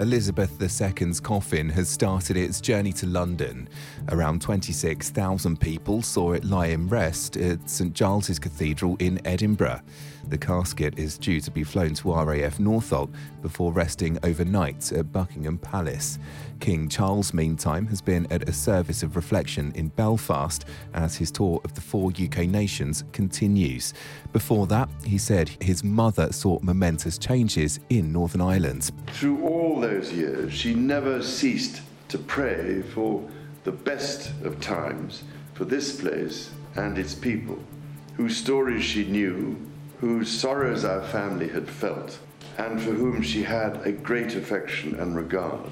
Elizabeth II's coffin has started its journey to London. Around 26,000 people saw it lie in rest at St Giles's Cathedral in Edinburgh. The casket is due to be flown to RAF Northolt before resting overnight at Buckingham Palace. King Charles, meantime, has been at a service of reflection in Belfast as his tour of the four UK nations continues. Before that, he said his mother sought momentous changes in Northern Ireland. Through all those years, she never ceased to pray for the best of times for this place and its people, whose stories she knew, whose sorrows our family had felt, and for whom she had a great affection and regard.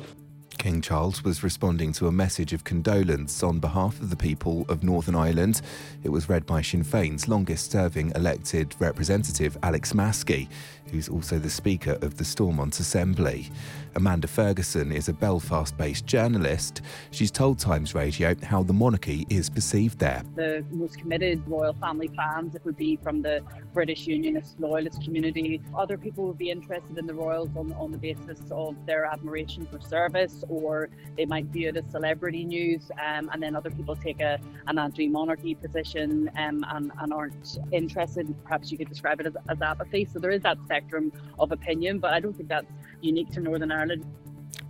King Charles was responding to a message of condolence on behalf of the people of Northern Ireland. It was read by Sinn Féin's longest serving elected representative, Alex Maskey, who's also the Speaker of the Stormont Assembly. Amanda Ferguson is a Belfast based journalist. She's told Times Radio how the monarchy is perceived there. The most committed royal family fans would be from the British Unionist loyalist community. Other people would be interested in the royals on, on the basis of their admiration for service, or they might view it as celebrity news. Um, and then other people take a, an anti monarchy position um, and, and, aren't interested. Perhaps you could describe it as, as apathy. So there is that spectrum of opinion, but I don't think that's unique to Northern Ireland.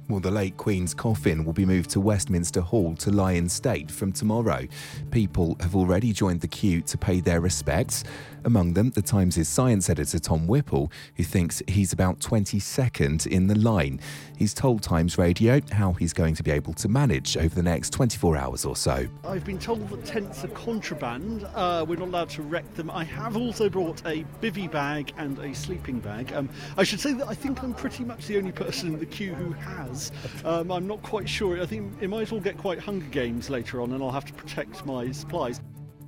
Well, the late Queen's coffin will be moved to Westminster Hall to lie in state from tomorrow. People have already joined the queue to pay their respects. Among them, the Times' science editor Tom Whipple, who thinks he's about 22nd in the line. He's told Times Radio how he's going to be able to manage over the next 24 hours or so. I've been told that tents are contraband. Uh, we're not allowed to wreck them. I have also brought a bivy bag and a sleeping bag. Um, I should say that I think I'm pretty much the only person in the queue who has. Um, I'm not quite sure. I think it might all get quite Hunger Games later on, and I'll have to protect my supplies.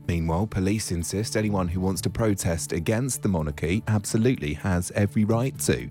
Meanwhile, police insist anyone who wants to protest against the monarchy absolutely has every right to.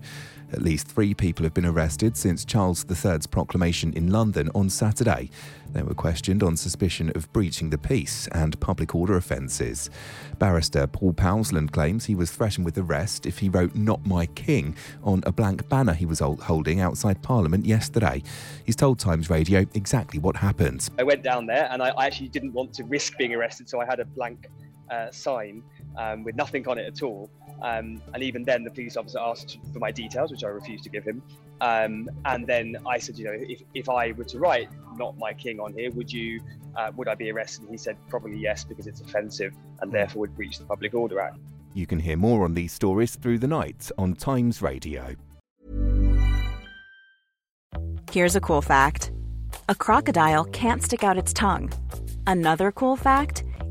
At least three people have been arrested since Charles III's proclamation in London on Saturday. They were questioned on suspicion of breaching the peace and public order offences. Barrister Paul Powlesland claims he was threatened with arrest if he wrote Not My King on a blank banner he was holding outside Parliament yesterday. He's told Times Radio exactly what happened. I went down there and I actually didn't want to risk being arrested, so I had a blank uh, sign um, with nothing on it at all. Um, and even then, the police officer asked for my details, which I refused to give him. Um, and then I said, you know, if, if I were to write "not my king" on here, would you, uh, would I be arrested? And he said probably yes, because it's offensive and therefore would breach the Public Order Act. You can hear more on these stories through the night on Times Radio. Here's a cool fact: a crocodile can't stick out its tongue. Another cool fact